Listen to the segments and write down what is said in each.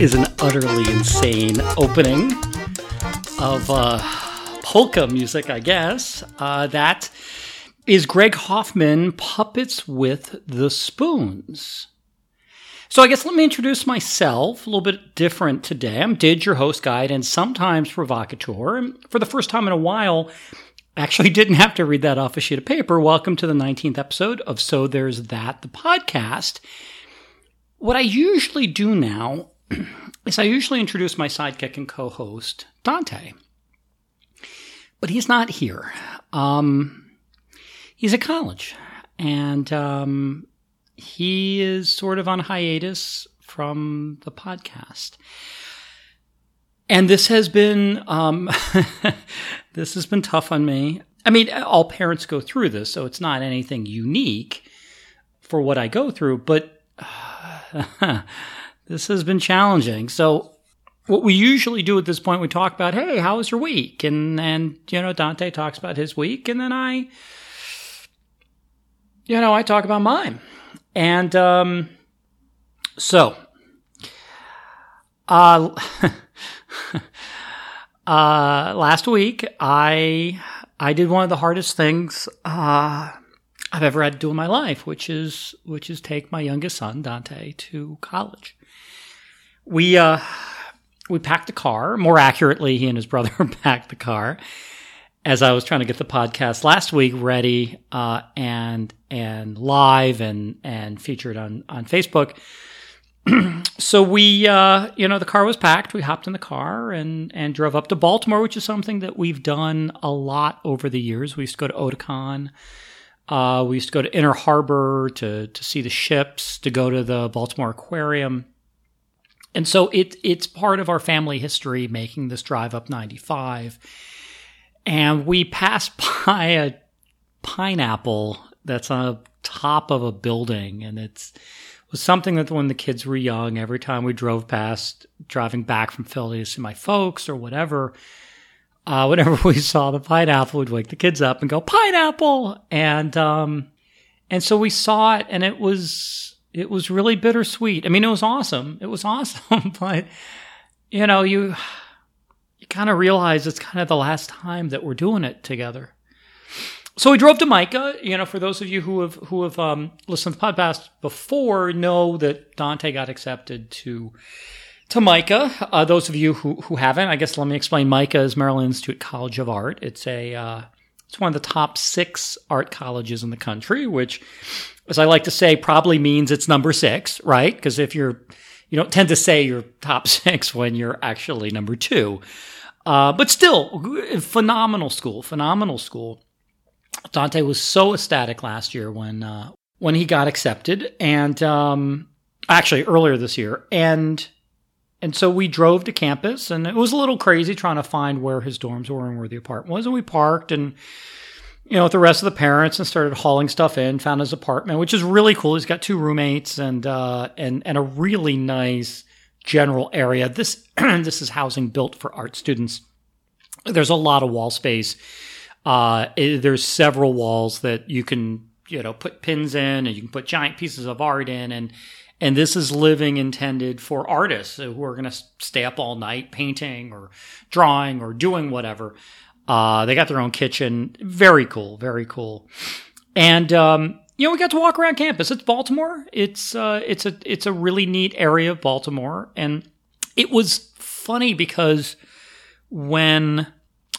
is an utterly insane opening of uh, polka music, I guess. Uh, that is Greg Hoffman, Puppets with the Spoons. So I guess let me introduce myself, a little bit different today. I'm Did, your host guide, and sometimes provocateur. And for the first time in a while, actually didn't have to read that off a sheet of paper. Welcome to the 19th episode of So There's That, the podcast. What I usually do now is I usually introduce my sidekick and co-host, Dante. But he's not here. Um, he's at college, and um, he is sort of on hiatus from the podcast. And this has been um, this has been tough on me. I mean, all parents go through this, so it's not anything unique for what I go through. But this has been challenging. So what we usually do at this point, we talk about, hey, how was your week? And and you know, Dante talks about his week, and then I, you know, I talk about mine. And um, so, uh, uh, last week I I did one of the hardest things uh, I've ever had to do in my life, which is which is take my youngest son Dante to college we uh, we packed the car. More accurately, he and his brother packed the car. As I was trying to get the podcast last week ready uh, and and live and and featured on on Facebook. so we, uh, you know, the car was packed. We hopped in the car and and drove up to Baltimore, which is something that we've done a lot over the years. We used to go to Otakon. Uh, we used to go to Inner Harbor to to see the ships, to go to the Baltimore Aquarium. And so it it's part of our family history making this drive up 95. And we passed by a pineapple that's on the top of a building and it's it was something that when the kids were young, every time we drove past, driving back from Philly to see my folks or whatever, uh, whenever we saw the pineapple, we'd wake the kids up and go pineapple, and um, and so we saw it, and it was it was really bittersweet. I mean, it was awesome. It was awesome, but you know, you you kind of realize it's kind of the last time that we're doing it together. So we drove to MICA. You know, for those of you who have who have um, listened to the podcast before, know that Dante got accepted to to MICA. Uh, those of you who who haven't, I guess let me explain. MICA is Maryland Institute College of Art. It's a uh, it's one of the top six art colleges in the country, which as I like to say, probably means it's number six, right? Because if you're, you don't tend to say you're top six when you're actually number two. Uh, but still, phenomenal school, phenomenal school. Dante was so ecstatic last year when uh, when he got accepted, and um, actually earlier this year, and and so we drove to campus, and it was a little crazy trying to find where his dorms were and where the apartment was, and we parked and you know, with the rest of the parents and started hauling stuff in. Found his apartment, which is really cool. He's got two roommates and uh, and and a really nice general area. This this is housing built for art students. There's a lot of wall space. Uh, it, there's several walls that you can you know put pins in, and you can put giant pieces of art in, and and this is living intended for artists who are going to stay up all night painting or drawing or doing whatever. Uh, they got their own kitchen. Very cool. Very cool. And, um, you know, we got to walk around campus. It's Baltimore. It's, uh, it's a, it's a really neat area of Baltimore. And it was funny because when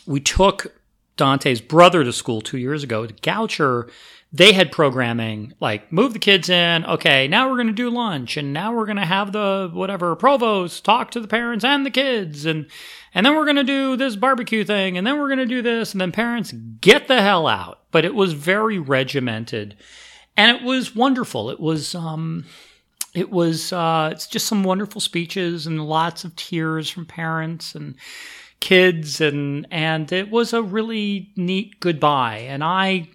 we took Dante's brother to school two years ago Goucher, they had programming like move the kids in. Okay, now we're going to do lunch, and now we're going to have the whatever provost talk to the parents and the kids, and and then we're going to do this barbecue thing, and then we're going to do this, and then parents get the hell out. But it was very regimented, and it was wonderful. It was um, it was uh, it's just some wonderful speeches and lots of tears from parents and kids and and it was a really neat goodbye and i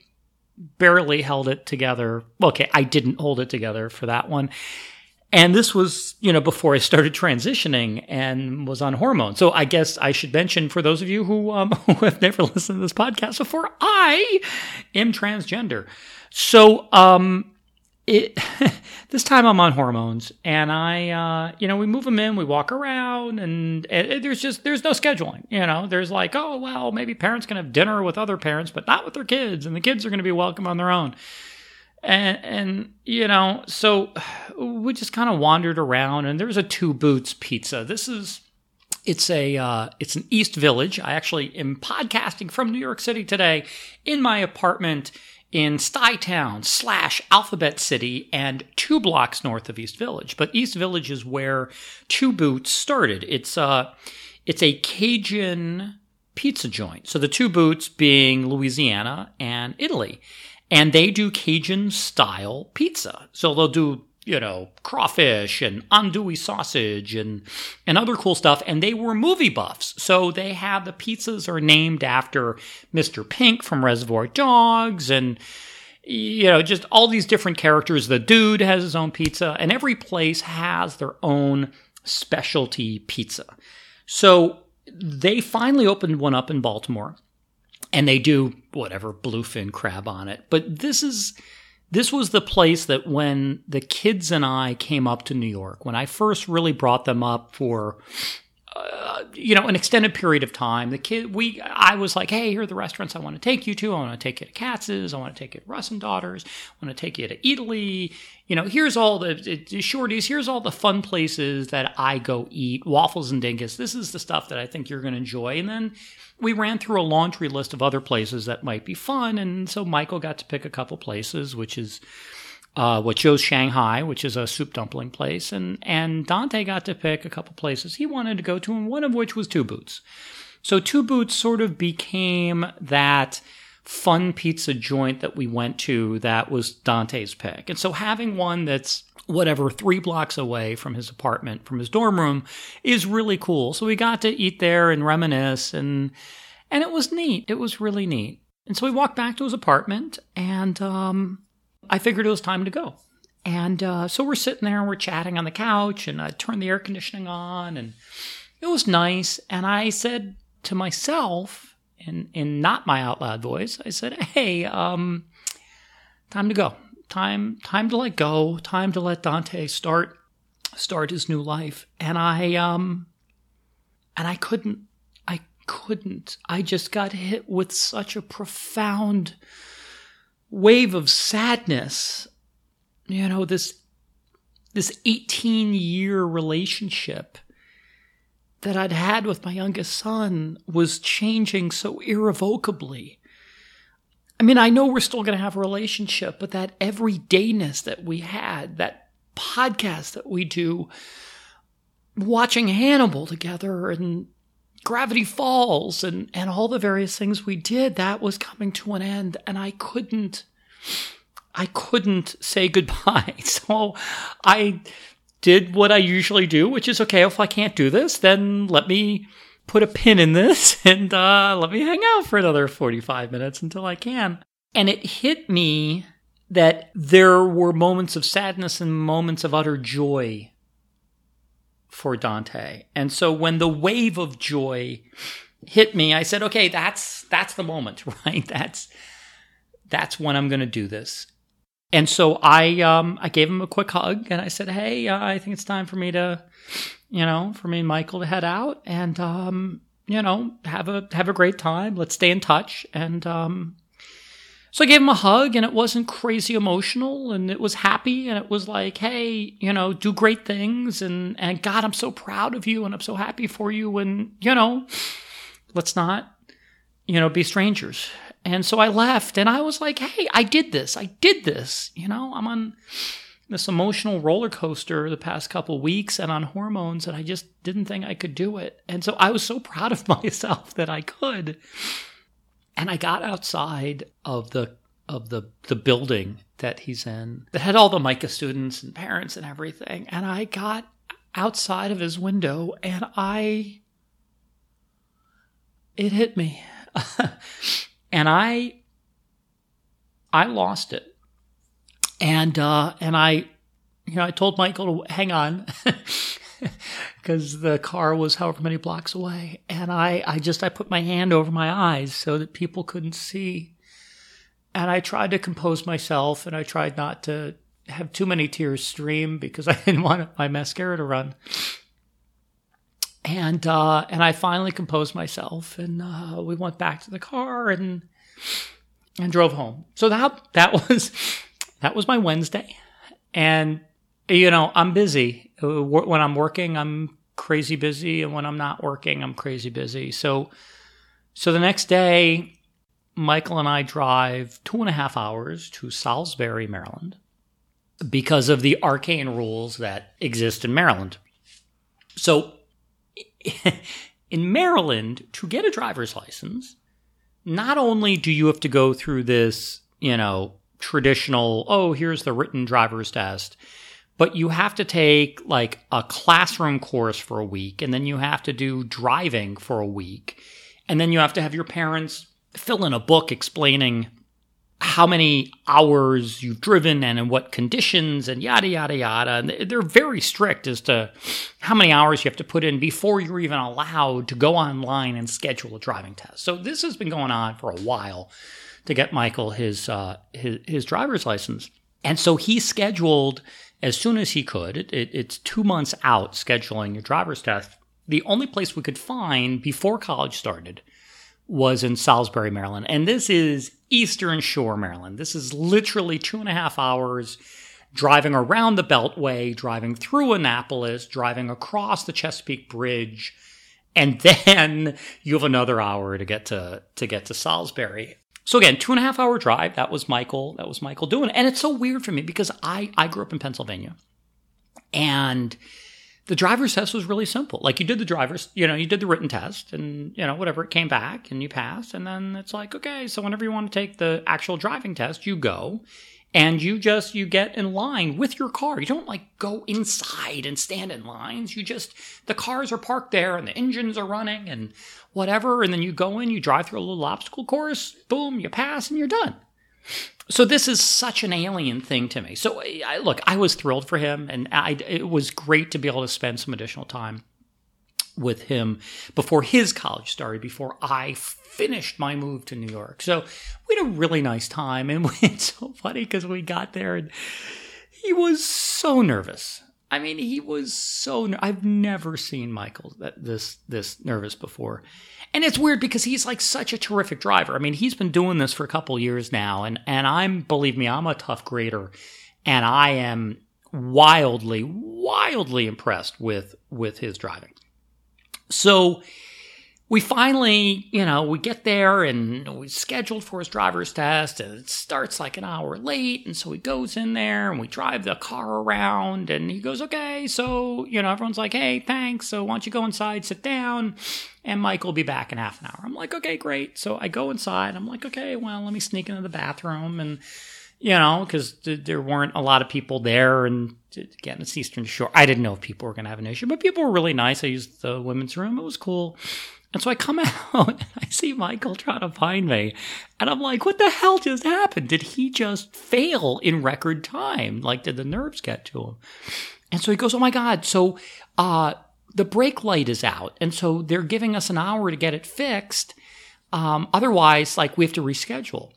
barely held it together. Okay, I didn't hold it together for that one. And this was, you know, before I started transitioning and was on hormones. So I guess I should mention for those of you who, um, who have never listened to this podcast before, I am transgender. So, um, it this time I'm on hormones, and I, uh, you know, we move them in, we walk around, and, there's just there's no scheduling. You know, there's like, oh well, maybe parents can have dinner with other parents, but not with their kids, and the kids are going to be welcome on their own. And and you know, so we just kind of wandered around, and there's a Two Boots Pizza. This is it's a uh, it's an East Village. I actually am podcasting from New York City today in my apartment in Stuytown slash Alphabet City and two blocks north of East Village. But East Village is where Two Boots started. It's a, it's a Cajun pizza joint. So the Two Boots being Louisiana and Italy. And they do Cajun style pizza. So they'll do you know, crawfish and andouille sausage and and other cool stuff. And they were movie buffs, so they have the pizzas are named after Mr. Pink from Reservoir Dogs and you know just all these different characters. The dude has his own pizza, and every place has their own specialty pizza. So they finally opened one up in Baltimore, and they do whatever bluefin crab on it. But this is this was the place that when the kids and I came up to New York, when I first really brought them up for you know, an extended period of time. The kid, we, I was like, hey, here are the restaurants I want to take you to. I want to take you to Katz's. I want to take you to Russ and Daughters. I want to take you to Eataly. You know, here's all the, the shorties. Here's all the fun places that I go eat. Wafels and Dinges. This is the stuff that I think you're going to enjoy. And then we ran through a laundry list of other places that might be fun. And so Michael got to pick a couple places, which is uh, what Joe's Shanghai, which is a soup dumpling place. And, and Dante got to pick a couple places he wanted to go to, and one of which was Two Boots. So Two Boots sort of became that fun pizza joint that we went to that was Dante's pick. And so having one that's whatever, three blocks away from his apartment, from his dorm room, is really cool. So we got to eat there and reminisce and and it was neat. It was really neat. And so we walked back to his apartment and um, I figured it was time to go. And uh, so we're sitting there and we're chatting on the couch and I turned the air conditioning on and it was nice. And I said to myself, in, in not my out loud voice, I said, Hey, um, time to go time time to let go, time to let Dante start start his new life. And I um and I couldn't I couldn't. I just got hit with such a profound wave of sadness. You know, this this 18 year relationship that I'd had with my youngest son was changing so irrevocably. I mean, I know we're still going to have a relationship, but that everydayness that we had, that podcast that we do, watching Hannibal together and Gravity Falls and, and all the various things we did, that was coming to an end. And I couldn't, I couldn't say goodbye. So I did what I usually do, which is okay, if I can't do this, then let me put a pin in this and uh, let me hang out for another 45 minutes until I can. And it hit me that there were moments of sadness and moments of utter joy for Dante. And so when the wave of joy hit me, I said, okay, that's that's the moment, right? That's that's when I'm going to do this. And so I um I gave him a quick hug and I said, "Hey, uh, I think it's time for me to you know, for me and Michael to head out and um, you know, have a have a great time. Let's stay in touch. And um so I gave him a hug and it wasn't crazy emotional and it was happy and it was like, hey, you know, do great things and and God, I'm so proud of you and I'm so happy for you and you know, let's not you know, be strangers. And so I left and I was like, hey, I did this. I did this. You know, I'm on this emotional roller coaster the past couple weeks and on hormones and I just didn't think I could do it. And so I was so proud of myself that I could. And I got outside of the of the the building that he's in that had all the MICA students and parents and everything. And I got outside of his window and I it hit me. and I I lost it and uh, and I, you know, I told Michael to hang on because the car was however many blocks away, and I I just I put my hand over my eyes so that people couldn't see, and I tried to compose myself, and I tried not to have too many tears stream because I didn't want my mascara to run. And uh, and I finally composed myself, and uh, we went back to the car and and drove home. So that that was that was my Wednesday, and you know I'm busy when I'm working. I'm crazy busy, and when I'm not working, I'm crazy busy. So so the next day, Michael and I drive two and a half hours to Salisbury, Maryland, because of the arcane rules that exist in Maryland. So, in Maryland, to get a driver's license, not only do you have to go through this, you know, traditional, oh, here's the written driver's test, but you have to take like a classroom course for a week, and then you have to do driving for a week, and then you have to have your parents fill in a book explaining how many hours you've driven and in what conditions and yada yada yada. And they're very strict as to how many hours you have to put in before you're even allowed to go online and schedule a driving test. So this has been going on for a while to get michael his uh, his, his, driver's license. And so he scheduled as soon as he could it, it, it's two months out scheduling your driver's test the only place we could find before college started was in Salisbury, Maryland. And this is Eastern Shore, Maryland. This is literally two and a half hours driving around the Beltway, driving through Annapolis, driving across the Chesapeake Bridge, and then you have another hour to get to to get to Salisbury. So again, two and a half hour drive. That was Michael. That was Michael doing it. And it's so weird for me because I I grew up in Pennsylvania, and the driver's test was really simple. Like you did the driver's, you know, you did the written test and, you know, whatever, it came back and you passed. And then it's like, okay, so whenever you want to take the actual driving test, you go and you just, you get in line with your car. You don't like go inside and stand in lines. You just, the cars are parked there and the engines are running and whatever. And then you go in, you drive through a little obstacle course, boom, you pass and you're done. So this is such an alien thing to me. So I, look, I was thrilled for him, and I, it was great to be able to spend some additional time with him before his college started, before I finished my move to New York. So we had a really nice time, and it's so funny because we got there and he was so nervous. I mean, he was so. I've never seen Michael that this this nervous before, and it's weird because he's like such a terrific driver. I mean, he's been doing this for a couple years now, and and I'm believe me, I'm a tough grader, and I am wildly, wildly impressed with with his driving. So we finally, you know, we get there and we scheduled for his driver's test and it starts like an hour late. And so he goes in there and we drive the car around and he goes, okay. So, you know, everyone's like, hey, thanks. So why don't you go inside, sit down and Mike will be back in half an hour. I'm like, okay, great. So I go inside. I'm like, okay, well, let me sneak into the bathroom and, you know, because there weren't a lot of people there. And again, it's Eastern Shore. I didn't know if people were going to have an issue, but people were really nice. I used the women's room. It was cool. And so I come out and I see Michael trying to find me. And I'm like, what the hell just happened? Did he just fail in record time? Like, did the nerves get to him? And so he goes, oh my God. So, uh, the brake light is out. And so they're giving us an hour to get it fixed. Um, otherwise, like, we have to reschedule.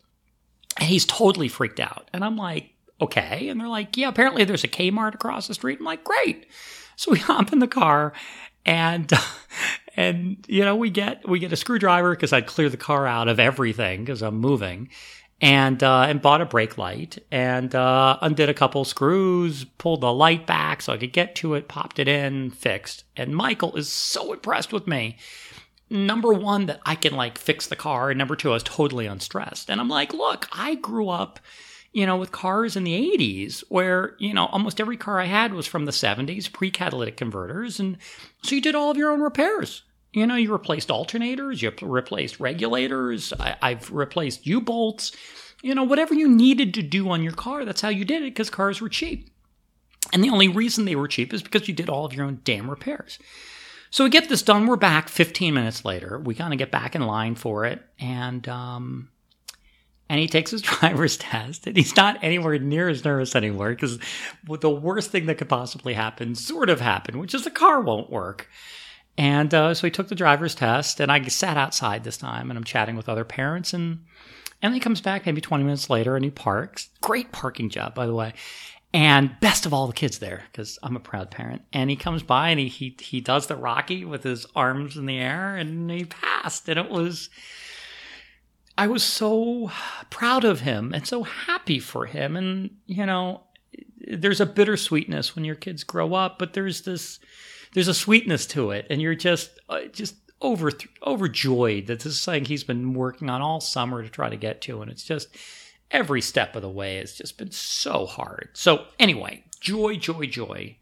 And he's totally freaked out. And I'm like, okay. And they're like, yeah, apparently there's a Kmart across the street. I'm like, great. So we hop in the car and and you know we get we get a screwdriver because I'd clear the car out of everything because I'm moving, and uh, and bought a brake light and uh, undid a couple screws, pulled the light back so I could get to it, popped it in, fixed. And Michael is so impressed with me. Number one, that I can like fix the car, and number two, I was totally unstressed. And I'm like, look, I grew up you know, with cars in the 80s, where, you know, almost every car I had was from the 70s, pre catalytic converters. And so you did all of your own repairs. You know, you replaced alternators, you replaced regulators, I, have replaced U bolts, you know, whatever you needed to do on your car, that's how you did it because cars were cheap. And the only reason they were cheap is because you did all of your own damn repairs. So we get this done. We're back 15 minutes later. We kind of get back in line for it. And, um, and he takes his driver's test and he's not anywhere near as nervous anymore because the worst thing that could possibly happen sort of happened, which is the car won't work. And uh, so he took the driver's test and I sat outside this time and I'm chatting with other parents and and he comes back maybe 20 minutes later and he parks. Great parking job, by the way. And best of all, the kids there because I'm a proud parent. And he comes by and he, he he does the Rocky with his arms in the air, and he passed. And it was, I was so proud of him and so happy for him. And you know, there's a bittersweetness when your kids grow up, but there's this there's a sweetness to it, and you're just uh, just over overjoyed that this is something he's been working on all summer to try to get to, and it's just every step of the way has just been so hard. So anyway, joy, joy, joy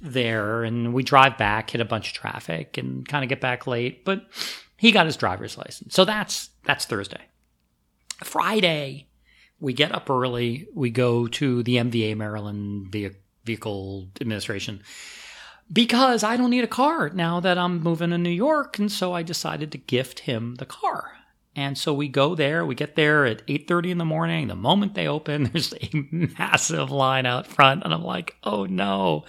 there, and we drive back, hit a bunch of traffic, and kind of get back late, but he got his driver's license. So that's that's Thursday. Friday, we get up early. We go to the MVA Maryland Vehicle Administration because I don't need a car now that I'm moving to New York, and so I decided to gift him the car. And so we go there. We get there at 8:30 in the morning. The moment they open, there's a massive line out front, and I'm like, "Oh no!"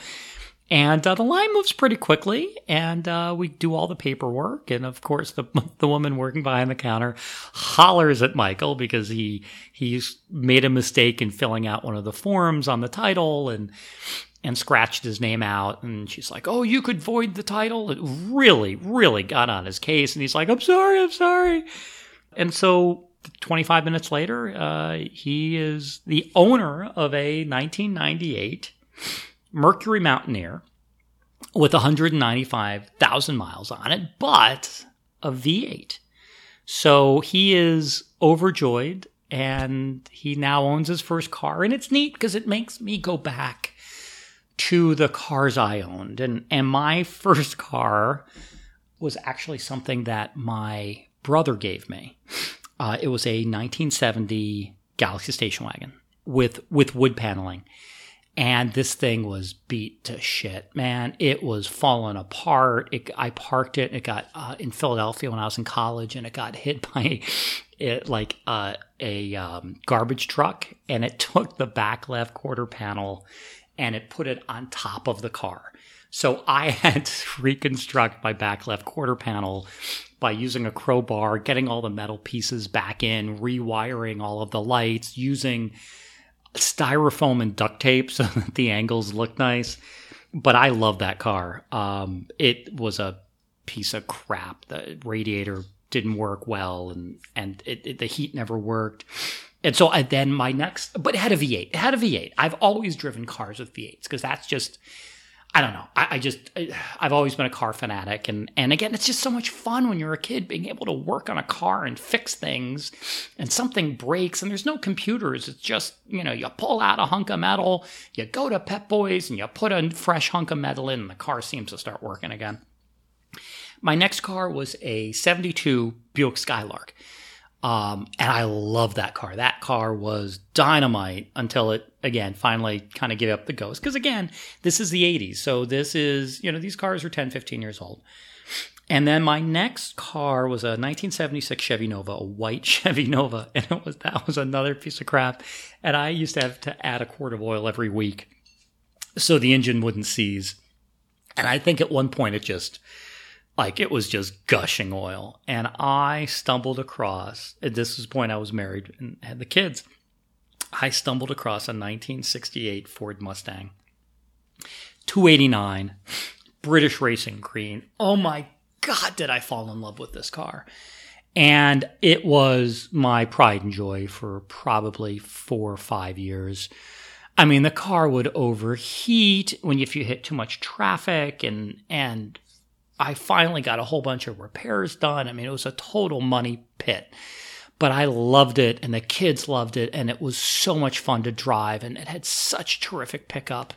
And uh, the line moves pretty quickly, and uh, we do all the paperwork. And of course, the the woman working behind the counter hollers at Michael because he he's made a mistake in filling out one of the forms on the title, and and scratched his name out. And she's like, "Oh, you could void the title." It really, really got on his case, and he's like, "I'm sorry, I'm sorry." And so 25 minutes later, uh, he is the owner of a 1998 Mercury Mountaineer with 195,000 miles on it, but a V8. So he is overjoyed and he now owns his first car. And it's neat because it makes me go back to the cars I owned. And, and my first car was actually something that my brother gave me. Uh, it was a 1970 Galaxie station wagon with with wood paneling and this thing was beat to shit, man. It was falling apart. It, I parked it. It got uh, in Philadelphia when I was in college, and it got hit by it like uh, a um, garbage truck, and it took the back left quarter panel and it put it on top of the car. So I had to reconstruct my back left quarter panel by using a crowbar, getting all the metal pieces back in, rewiring all of the lights, using styrofoam and duct tape so that the angles look nice. But I love that car. Um, it was a piece of crap. The radiator didn't work well, and and it, it, the heat never worked. And so I, then my next, but it had a V8. It had a V8. I've always driven cars with V8s because that's just I don't know. I, I, just I've always been a car fanatic, and and again, it's just so much fun when you're a kid being able to work on a car and fix things, and something breaks, and there's no computers. It's just you know you pull out a hunk of metal, you go to Pep Boys, and you put a fresh hunk of metal in, and the car seems to start working again. My next car was a '72 Buick Skylark. Um, and I love that car. That car was dynamite until it, again, finally kind of gave up the ghost. Because again, this is the 80s. So this is, you know, these cars are 10, 15 years old. And then my next car was a 1976 Chevy Nova, a white Chevy Nova. And it was, that was another piece of crap. And I used to have to add a quart of oil every week so the engine wouldn't seize. And I think at one point it just, like it was just gushing oil. And I stumbled across, at this point I was married and had the kids. I stumbled across a 1968 Ford Mustang, 289, British racing green. Oh my God, did I fall in love with this car? And it was my pride and joy for probably four or five years. I mean, the car would overheat when if you hit too much traffic and and I finally got a whole bunch of repairs done. I mean, it was a total money pit, but I loved it and the kids loved it. And it was so much fun to drive and it had such terrific pickup.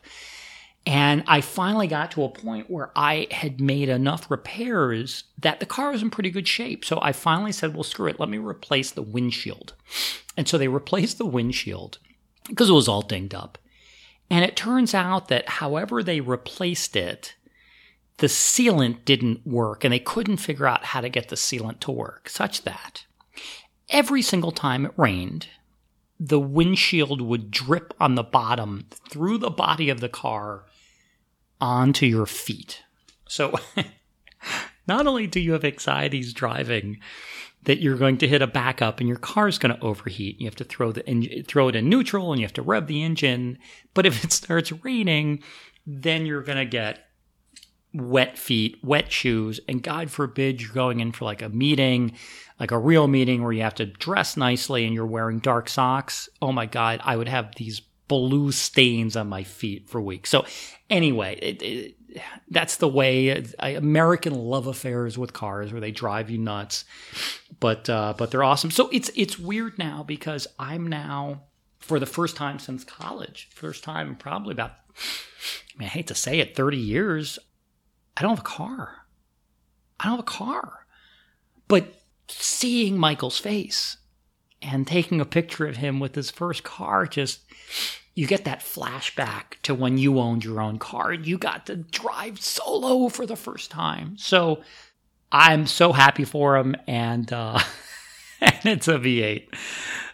And I finally got to a point where I had made enough repairs that the car was in pretty good shape. So I finally said, well, screw it. Let me replace the windshield. And so they replaced the windshield because it was all dinged up. And it turns out that however they replaced it, the sealant didn't work and they couldn't figure out how to get the sealant to work, such that every single time it rained, the windshield would drip on the bottom through the body of the car onto your feet. So not only do you have anxieties driving that you're going to hit a backup and your car's going to overheat. You have to throw the en- throw it in neutral and you have to rev the engine. But if it starts raining, then you're going to get wet feet, wet shoes, and God forbid you're going in for like a meeting, like a real meeting where you have to dress nicely and you're wearing dark socks. Oh my God, I would have these blue stains on my feet for weeks. So anyway, it, it, that's the way American love affairs with cars where they drive you nuts, but uh, but they're awesome. So it's it's weird now because I'm now for the first time since college, first time probably about. I mean, I hate to say it, thirty years. I don't have a car. I don't have a car, but seeing Michael's face and taking a picture of him with his first car just you get that flashback to when you owned your own car and you got to drive solo for the first time. So I'm so happy for him and uh and it's a V8.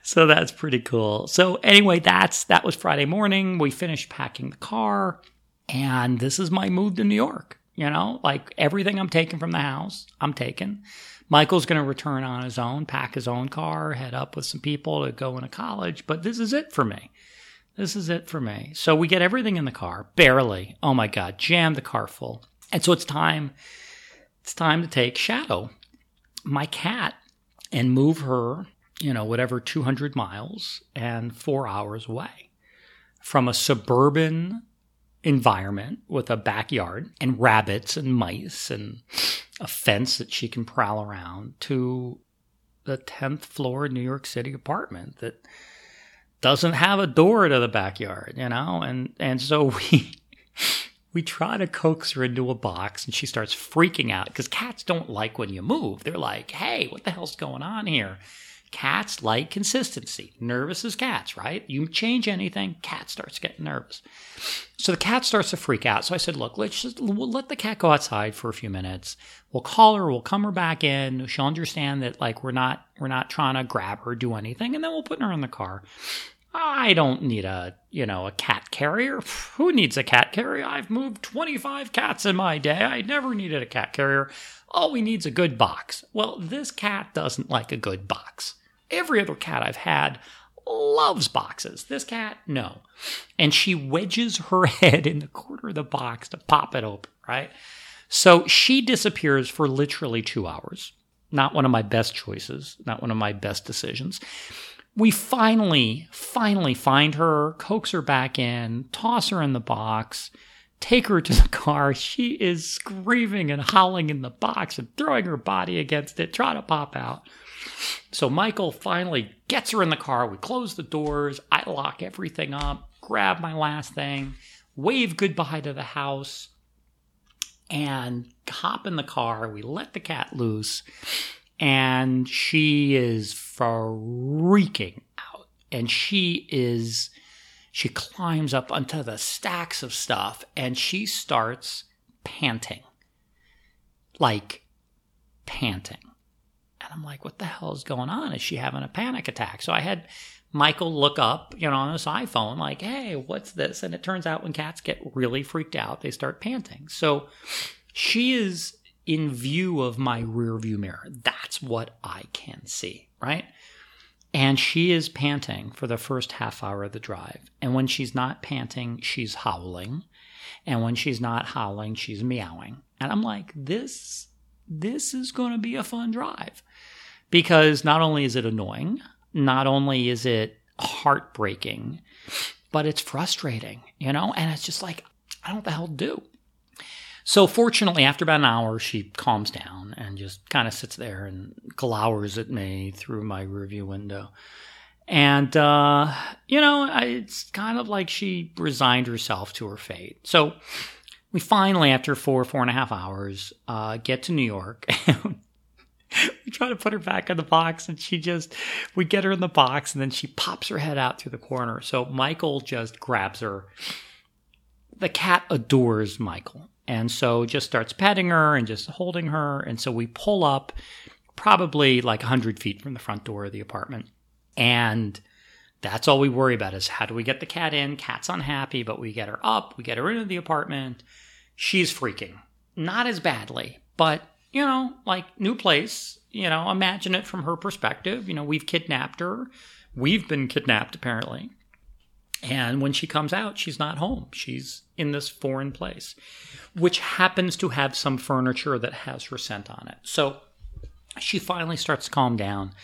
So that's pretty cool. So anyway, that's that was Friday morning. We finished packing the car and this is my move to New York. You know, like everything I'm taking from the house, I'm taking. Michael's going to return on his own, pack his own car, head up with some people to go into college, but this is it for me. This is it for me. So we get everything in the car, barely. Oh my God, jam the car full. And so it's time, it's time to take Shadow, my cat, and move her, you know, whatever, 200 miles and four hours away from a suburban environment with a backyard and rabbits and mice and a fence that she can prowl around to the 10th floor New York City apartment that doesn't have a door to the backyard, you know? And and so we we try to coax her into a box and she starts freaking out because cats don't like when you move. They're like, "Hey, what the hell's going on here?" Cats like consistency. Nervous as cats, right? You change anything, cat starts getting nervous. So the cat starts to freak out. So I said, look, let's just we'll let the cat go outside for a few minutes. We'll call her, we'll come her back in. She'll understand that like we're not we're not trying to grab her, do anything, and then we'll put her in the car. I don't need a, you know, a cat carrier. Who needs a cat carrier? I've moved 25 cats in my day. I never needed a cat carrier. All we need's a good box. Well, this cat doesn't like a good box. Every other cat I've had loves boxes. This cat, no. And she wedges her head in the corner of the box to pop it open, right? So she disappears for literally two hours. Not one of my best choices, not one of my best decisions we finally, finally find her, coax her back in, toss her in the box, take her to the car. She is screaming and howling in the box and throwing her body against it, trying to pop out. So Michael finally gets her in the car. We close the doors. I lock everything up, grab my last thing, wave goodbye to the house, and hop in the car. We let the cat loose and she is freaking out. And she is, she climbs up onto the stacks of stuff and she starts panting. Like panting. And I'm like, what the hell is going on? Is she having a panic attack? So I had Michael look up, you know, on his iPhone, like, hey, what's this? And it turns out when cats get really freaked out, they start panting. So she is in view of my rear view mirror. That's what I can see, right? And she is panting for the first half hour of the drive. And when she's not panting, she's howling. And when she's not howling, she's meowing. And I'm like, this, this is going to be a fun drive because not only is it annoying, not only is it heartbreaking, but it's frustrating, you know? And it's just like, I don't know what the hell to do. So fortunately, after about an hour, she calms down and just kind of sits there and glowers at me through my rearview window. And, uh, you know, it's kind of like she resigned herself to her fate. So we finally, after four, four and a half hours, uh, get to New York. we try to put her back in the box and she just, we get her in the box and then she pops her head out through the corner. So Michael just grabs her. The cat adores Michael and so just starts petting her and just holding her. And so we pull up probably like 100 feet from the front door of the apartment. And that's all we worry about is how do we get the cat in? Cat's unhappy, but we get her up, we get her into the apartment. She's freaking. Not as badly, but you know, like new place, you know, imagine it from her perspective. You know, we've kidnapped her. We've been kidnapped, apparently. And when she comes out, she's not home. She's in this foreign place, which happens to have some furniture that has her scent on it. So she finally starts to calm down.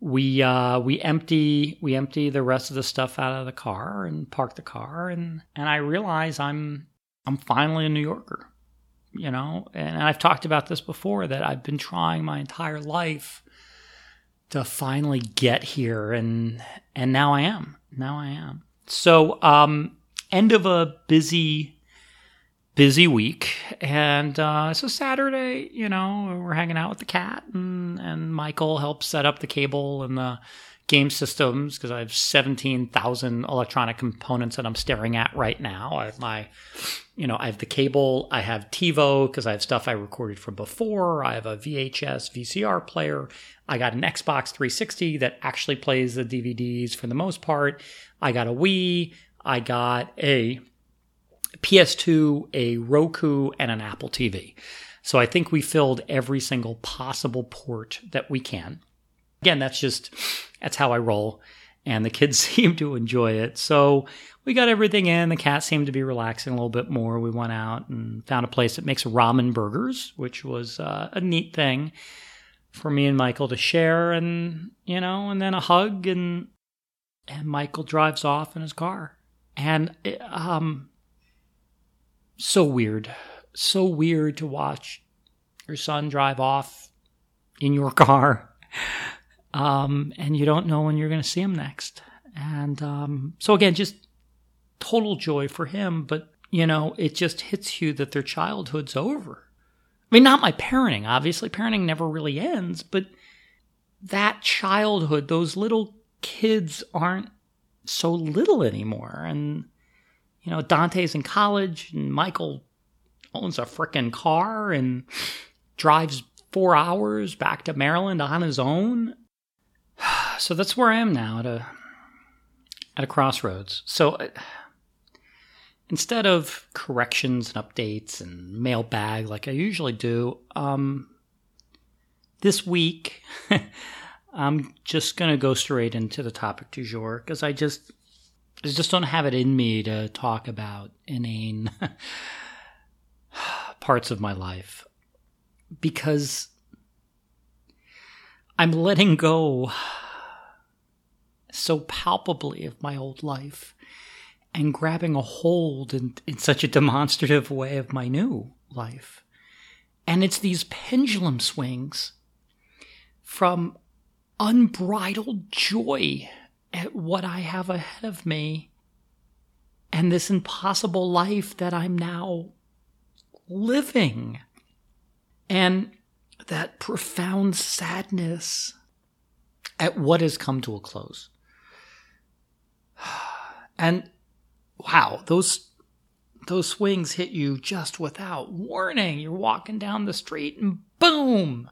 We uh, we empty we empty the rest of the stuff out of the car and park the car and and I realize I'm I'm finally a New Yorker, you know. And I've talked about this before that I've been trying my entire life to finally get here and and now I am. Now I am. So um end of a busy busy week and uh, a saturday you know we're hanging out with the cat and, and michael helps set up the cable and the game systems because i have 17000 electronic components that i'm staring at right now i have my you know i have the cable i have tivo because i have stuff i recorded from before i have a vhs vcr player i got an xbox 360 that actually plays the dvds for the most part i got a wii i got a PS2, a Roku, and an Apple TV. So I think we filled every single possible port that we can. Again, that's just that's how I roll. And the kids seem to enjoy it. So we got everything in. The cat seemed to be relaxing a little bit more. We went out and found a place that makes ramen burgers, which was uh, a neat thing for me and Michael to share. And, you know, and then a hug and, and Michael drives off in his car. And, um, so weird. So weird to watch your son drive off in your car. Um, and you don't know when you're going to see him next. And um, so, again, just total joy for him. But, you know, it just hits you that their childhood's over. I mean, not my parenting, obviously. Parenting never really ends, but that childhood, those little kids aren't so little anymore. And you know, Dante's in college and Michael owns a frickin' car and drives four hours back to Maryland on his own. So that's where I am now at a at a crossroads. So uh, instead of corrections and updates and mailbag like I usually do, um, this week I'm just gonna go straight into the topic du jour because I just I just don't have it in me to talk about inane parts of my life because I'm letting go so palpably of my old life and grabbing a hold in, in such a demonstrative way of my new life. And it's these pendulum swings from unbridled joy at what I have ahead of me and this impossible life that I'm now living. And that profound sadness at what has come to a close. And wow, those those swings hit you just without warning. You're walking down the street and boom,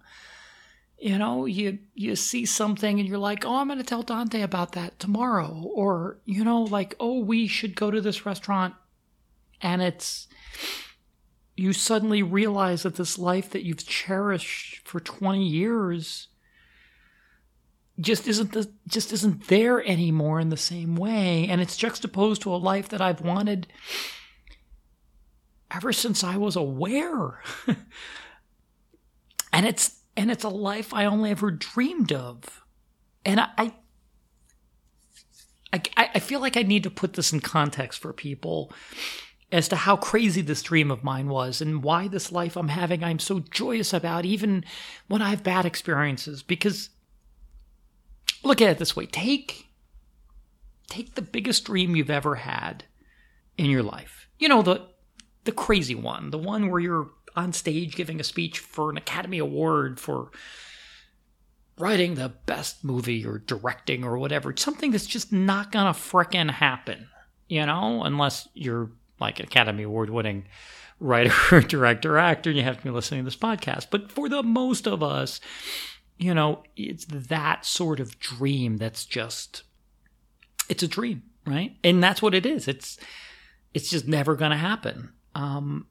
you know you you see something and you're like oh i'm going to tell dante about that tomorrow or you know like oh we should go to this restaurant and it's you suddenly realize that this life that you've cherished for 20 years just isn't the, just isn't there anymore in the same way and it's juxtaposed to a life that I've wanted ever since I was aware and it's and it's a life I only ever dreamed of. And I, I, I feel like I need to put this in context for people as to how crazy this dream of mine was and why this life I'm having I'm so joyous about, even when I have bad experiences. Because look at it this way: take take the biggest dream you've ever had in your life. You know the the crazy one, the one where you're on stage giving a speech for an Academy Award for writing the best movie or directing or whatever. Something that's just not gonna frickin' happen, you know, unless you're like an Academy Award winning writer, director, actor, and you have to be listening to this podcast. But for the most of us, you know, it's that sort of dream that's just it's a dream, right? And that's what it is. It's it's just never gonna happen. Um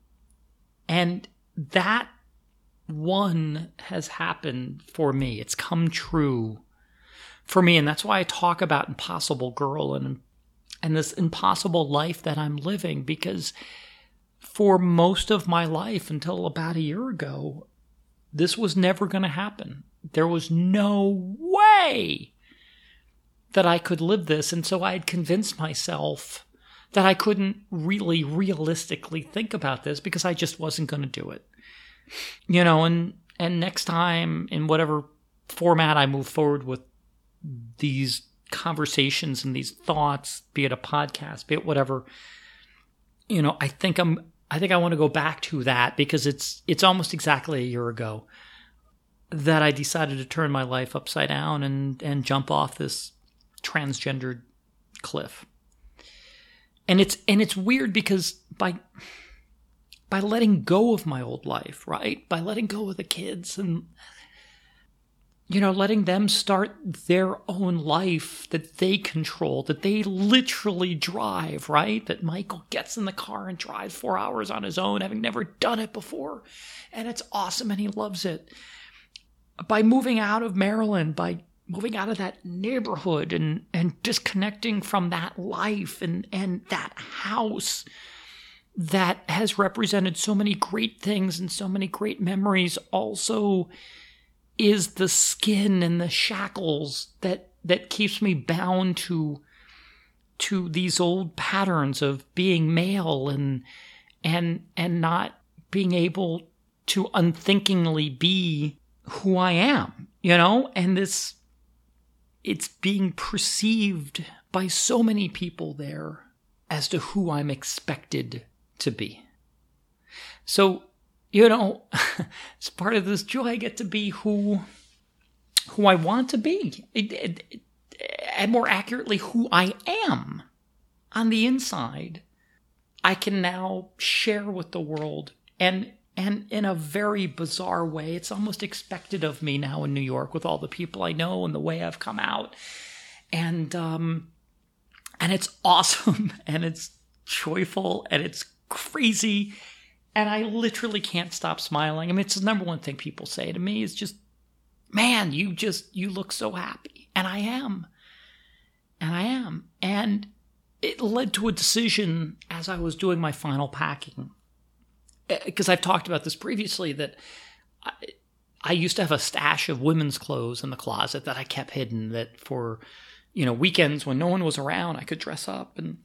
and that one has happened for me. It's come true for me. And that's why I talk about Impossible Girl and, and this impossible life that I'm living because for most of my life until about a year ago, this was never going to happen. There was no way that I could live this. And so I had convinced myself that I couldn't really realistically think about this because I just wasn't going to do it. You know, and and next time in whatever format I move forward with these conversations and these thoughts, be it a podcast, be it whatever, you know, I think I'm I think I want to go back to that because it's it's almost exactly a year ago that I decided to turn my life upside down and and jump off this transgendered cliff. And it's and it's weird because by by letting go of my old life right? By letting go of the kids and you know letting them start their own life that they control that they literally drive right? That michael gets in the car and drives four hours on his own having never done it before. And it's awesome and he loves it by moving out of maryland by moving out of that neighborhood and and disconnecting from that life and and that house that has represented so many great things and so many great memories also is the skin and the shackles that that keeps me bound to to these old patterns of being male and and and not being able to unthinkingly be who I am, you know? And this it's being perceived by so many people there as to who I'm expected to be. So, you know, as part of this joy, I get to be who who I want to be, it, it, it, and more accurately, who I am on the inside. I can now share with the world, and and in a very bizarre way. It's almost expected of me now in New York with all the people I know and the way I've come out. And um and it's awesome and it's joyful and it's crazy and I literally can't stop smiling. I mean, it's the number one thing people say to me is just, "Man, you just you look so happy." And I am. And I am. And it led to a decision as I was doing my final packing because I've talked about this previously that I, I, used to have a stash of women's clothes in the closet that I kept hidden that for you know weekends when no one was around I could dress up and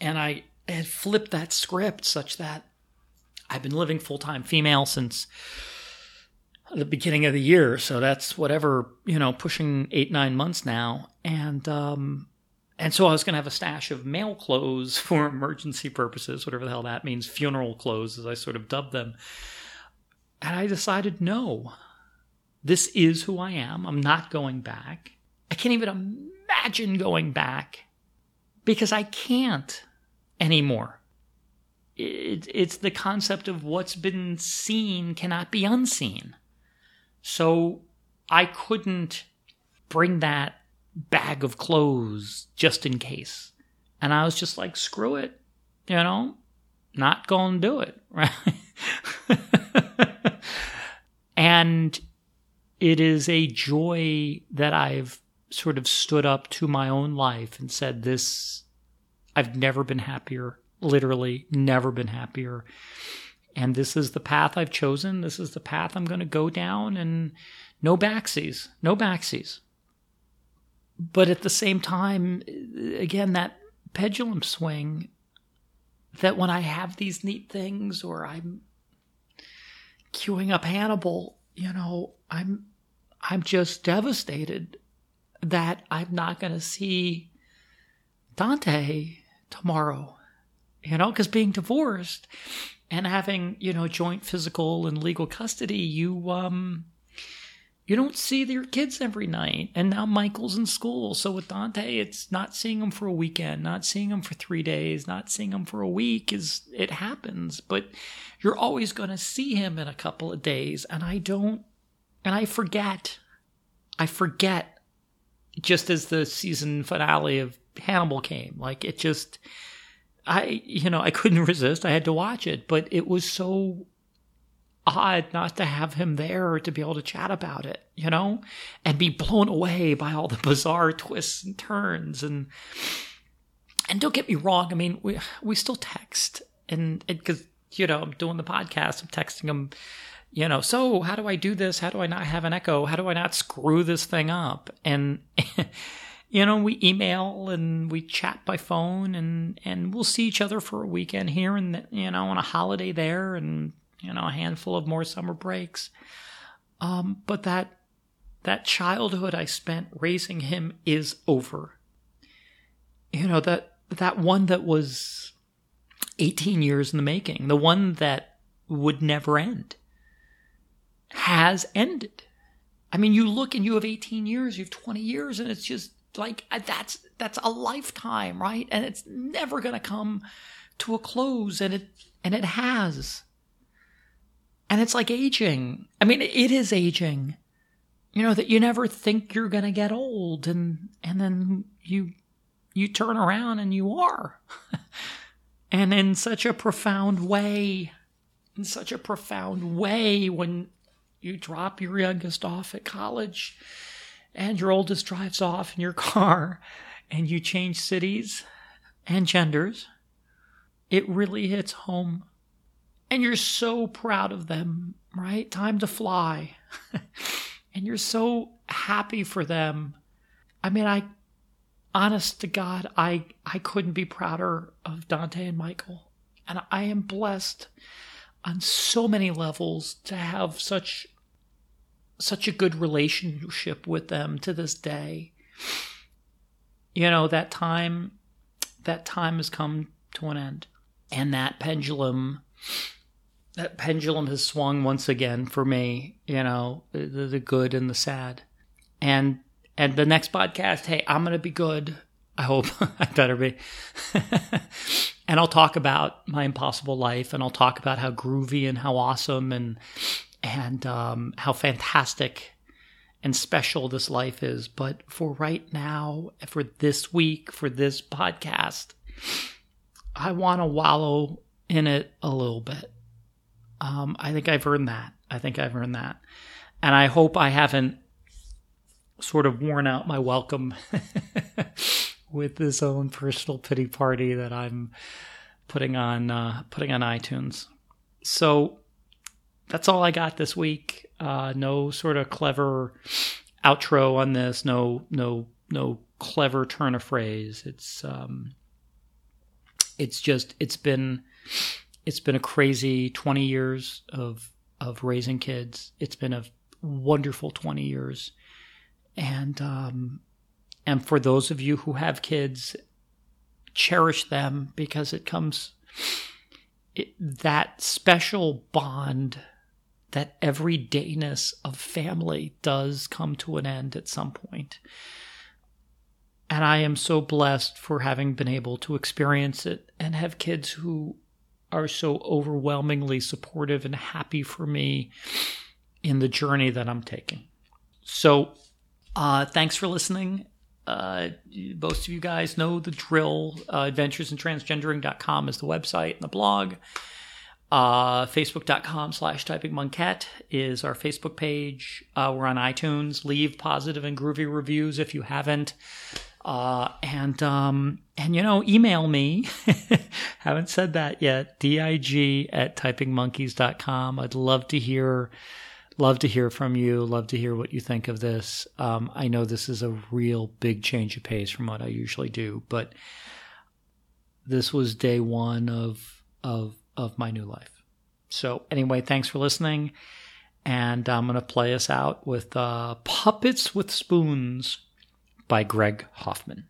and I had flipped that script such that I've been living full time female since the beginning of the year. So that's whatever you know pushing eight nine months now. And um and so I was going to have a stash of male clothes for emergency purposes, whatever the hell that means, funeral clothes, as I sort of dubbed them. And I decided, no, this is who I am. I'm not going back. I can't even imagine going back because I can't anymore. It, it's the concept of what's been seen cannot be unseen. So I couldn't bring that bag of clothes just in case. And I was just like, screw it, you know, not to do it, right? and it is a joy that I've sort of stood up to my own life and said, this, I've never been happier, literally, never been happier. And this is the path I've chosen. This is the path I'm going to go down, and no backsies, no backsies but at the same time, again, that pendulum swing that when I have these neat things or I'm queuing up Hannibal, you know, I'm I'm just devastated that I'm not going to see Dante tomorrow. You know, because being divorced and having you know joint physical and legal custody, you um you don't see your kids every night. And now Michael's in school. So with Dante, it's not seeing him for a weekend, not seeing him for three days, not seeing him for a week is it happens. But you're always going to see him in a couple of days. And I don't, and I forget. I forget just as the season finale of Hannibal came. Like it just, I, you know, I couldn't resist. I had to watch it, but it was so not to have him there to be able to chat about it, you know, and be blown away by all the bizarre twists and turns. And and don't get me wrong, I mean, we we still text, and because you know I'm doing the podcast, I'm texting him. You know, so how do I do this? How do I not have an echo? How do I not screw this thing up? And you know, we email and we chat by phone and, and we'll see each other for a weekend here and, you know, on a holiday there and, you know, a handful of more summer breaks. Um, but that, that childhood I spent raising him is over. You know, that, that one that was 18 years in the making, the one that would never end, has ended. I mean, you look and you have 18 years, you have 20 years, and it's just like that's that's a lifetime, right? And it's never going to come to a close and it and it has. And it's like aging. I mean, it is aging. You know that you never think you're going to get old and and then you you turn around and you are. and in such a profound way, in such a profound way when you drop your youngest off at college and your oldest drives off in your car and you change cities and genders, it really hits home. And you're so proud of them, right? Time to fly. and you're so happy for them. I mean, I, honest to God, I, I couldn't be prouder of Dante and Michael. And I am blessed on so many levels to have such such a good relationship with them to this day. You know, that time that time has come to an end. And that pendulum that pendulum has swung once again for me, you know, the, the good and the sad. And and the next podcast, hey, I'm gonna be good. I hope I better be. and I'll talk about my impossible life and I'll talk about how groovy and how awesome and and um, how fantastic and special this life is. But for right now, for this week, for this podcast, I want to wallow in it a little bit. Um, I think I've earned that. I think I've earned that. And I hope I haven't sort of worn out my welcome with this own personal pity party that I'm putting on uh, putting on iTunes. So that's all I got this week. Uh, no sort of clever outro on this. No, no, no clever turn of phrase. It's um, it's just it's been it's been a crazy twenty years of of raising kids. It's been a wonderful twenty years, and um, and for those of you who have kids, cherish them because it comes. It, that special bond that everydayness of family does come to an end at some point. And I am so blessed for having been able to experience it and have kids who are so overwhelmingly supportive and happy for me in the journey that I'm taking. So, uh, thanks for listening. Uh, most of you guys know the drill. Uh, adventuresintransgendering.com is the website and the blog. Uh, Facebook.com slash typing monkeys is our Facebook page. Uh, we're on iTunes. Leave positive and groovy reviews if you haven't. Uh, and, um, and, you know, email me. haven't said that yet. dig at typingmonkeys.com. I'd love to hear, love to hear from you. Love to hear what you think of this. Um, I know this is a real big change of pace from what I usually do, but this was day one of, of, of my new life. So, anyway, thanks for listening. And I'm going to play us out with uh, Puppets with Spoons by Greg Hoffman.